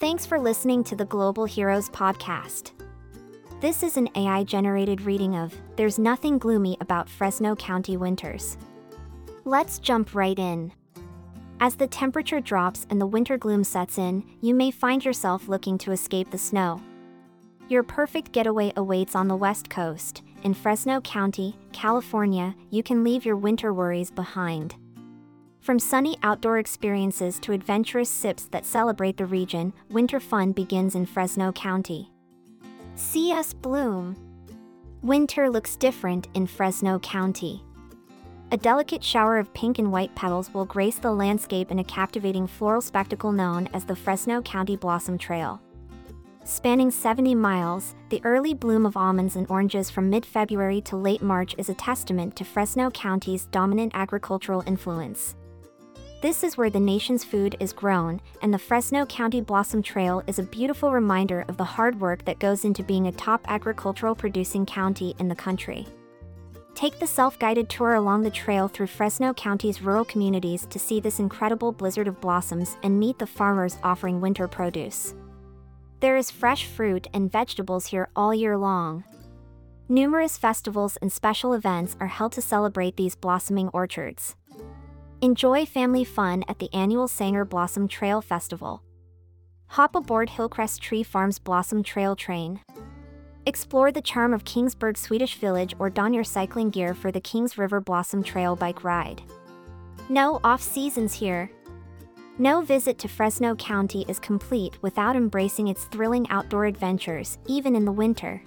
Thanks for listening to the Global Heroes podcast. This is an AI generated reading of There's Nothing Gloomy About Fresno County Winters. Let's jump right in. As the temperature drops and the winter gloom sets in, you may find yourself looking to escape the snow. Your perfect getaway awaits on the West Coast. In Fresno County, California, you can leave your winter worries behind. From sunny outdoor experiences to adventurous sips that celebrate the region, winter fun begins in Fresno County. See us bloom. Winter looks different in Fresno County. A delicate shower of pink and white petals will grace the landscape in a captivating floral spectacle known as the Fresno County Blossom Trail. Spanning 70 miles, the early bloom of almonds and oranges from mid February to late March is a testament to Fresno County's dominant agricultural influence. This is where the nation's food is grown, and the Fresno County Blossom Trail is a beautiful reminder of the hard work that goes into being a top agricultural producing county in the country. Take the self guided tour along the trail through Fresno County's rural communities to see this incredible blizzard of blossoms and meet the farmers offering winter produce. There is fresh fruit and vegetables here all year long. Numerous festivals and special events are held to celebrate these blossoming orchards. Enjoy family fun at the annual Sanger Blossom Trail Festival. Hop aboard Hillcrest Tree Farm's Blossom Trail Train. Explore the charm of Kingsburg Swedish Village or don your cycling gear for the Kings River Blossom Trail bike ride. No off seasons here. No visit to Fresno County is complete without embracing its thrilling outdoor adventures, even in the winter.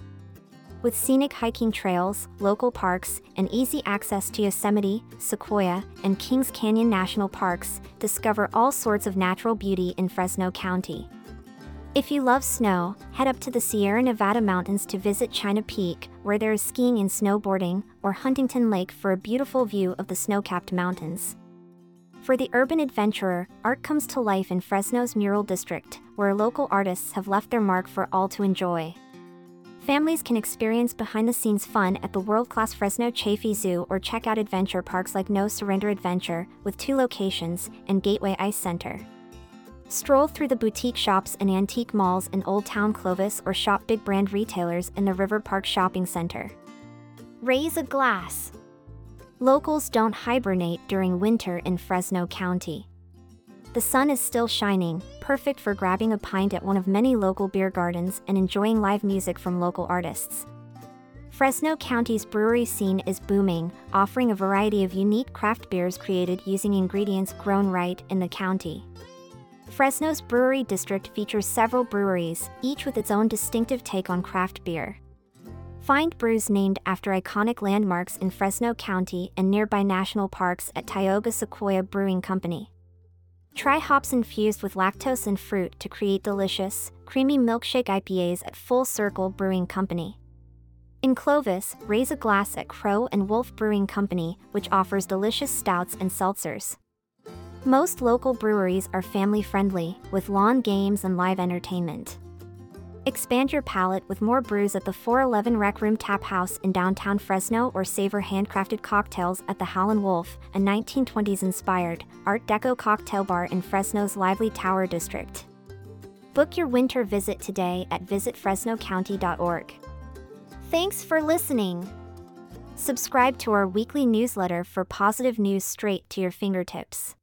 With scenic hiking trails, local parks, and easy access to Yosemite, Sequoia, and Kings Canyon National Parks, discover all sorts of natural beauty in Fresno County. If you love snow, head up to the Sierra Nevada mountains to visit China Peak, where there is skiing and snowboarding, or Huntington Lake for a beautiful view of the snow capped mountains. For the urban adventurer, art comes to life in Fresno's Mural District, where local artists have left their mark for all to enjoy. Families can experience behind the scenes fun at the world class Fresno Chaffee Zoo or check out adventure parks like No Surrender Adventure, with two locations, and Gateway Ice Center. Stroll through the boutique shops and antique malls in Old Town Clovis or shop big brand retailers in the River Park Shopping Center. Raise a glass. Locals don't hibernate during winter in Fresno County. The sun is still shining, perfect for grabbing a pint at one of many local beer gardens and enjoying live music from local artists. Fresno County's brewery scene is booming, offering a variety of unique craft beers created using ingredients grown right in the county. Fresno's brewery district features several breweries, each with its own distinctive take on craft beer. Find brews named after iconic landmarks in Fresno County and nearby national parks at Tioga Sequoia Brewing Company. Try hops infused with lactose and fruit to create delicious, creamy milkshake IPAs at Full Circle Brewing Company. In Clovis, raise a glass at Crow and Wolf Brewing Company, which offers delicious stouts and seltzers. Most local breweries are family friendly, with lawn games and live entertainment. Expand your palate with more brews at the 411 Rec Room Tap House in downtown Fresno or savor handcrafted cocktails at the Howlin' Wolf, a 1920s inspired Art Deco cocktail bar in Fresno's lively Tower District. Book your winter visit today at visitfresnocounty.org. Thanks for listening. Subscribe to our weekly newsletter for positive news straight to your fingertips.